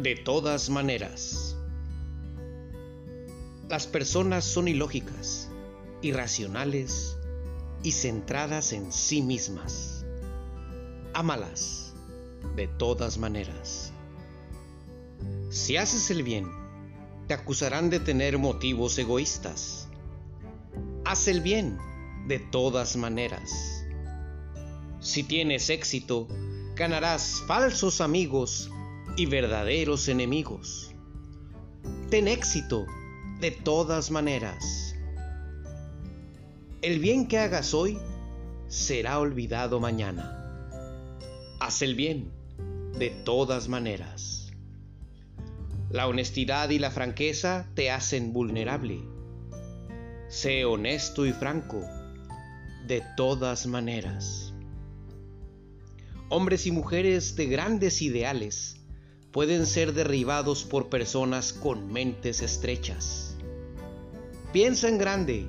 De todas maneras, las personas son ilógicas, irracionales y centradas en sí mismas. Ámalas de todas maneras. Si haces el bien, te acusarán de tener motivos egoístas. Haz el bien de todas maneras. Si tienes éxito, ganarás falsos amigos y verdaderos enemigos. Ten éxito de todas maneras. El bien que hagas hoy será olvidado mañana. Haz el bien de todas maneras. La honestidad y la franqueza te hacen vulnerable. Sé honesto y franco de todas maneras. Hombres y mujeres de grandes ideales pueden ser derribados por personas con mentes estrechas. Piensa en grande,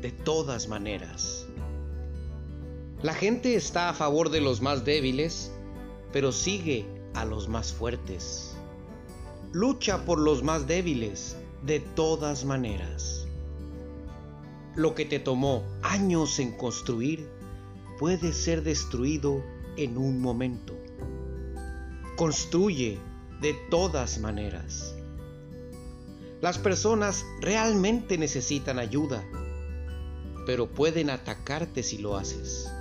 de todas maneras. La gente está a favor de los más débiles, pero sigue a los más fuertes. Lucha por los más débiles, de todas maneras. Lo que te tomó años en construir puede ser destruido en un momento. Construye de todas maneras. Las personas realmente necesitan ayuda, pero pueden atacarte si lo haces.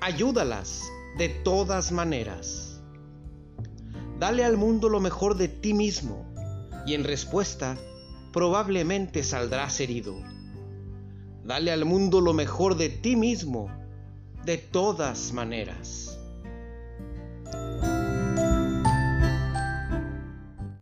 Ayúdalas de todas maneras. Dale al mundo lo mejor de ti mismo y en respuesta probablemente saldrás herido. Dale al mundo lo mejor de ti mismo de todas maneras.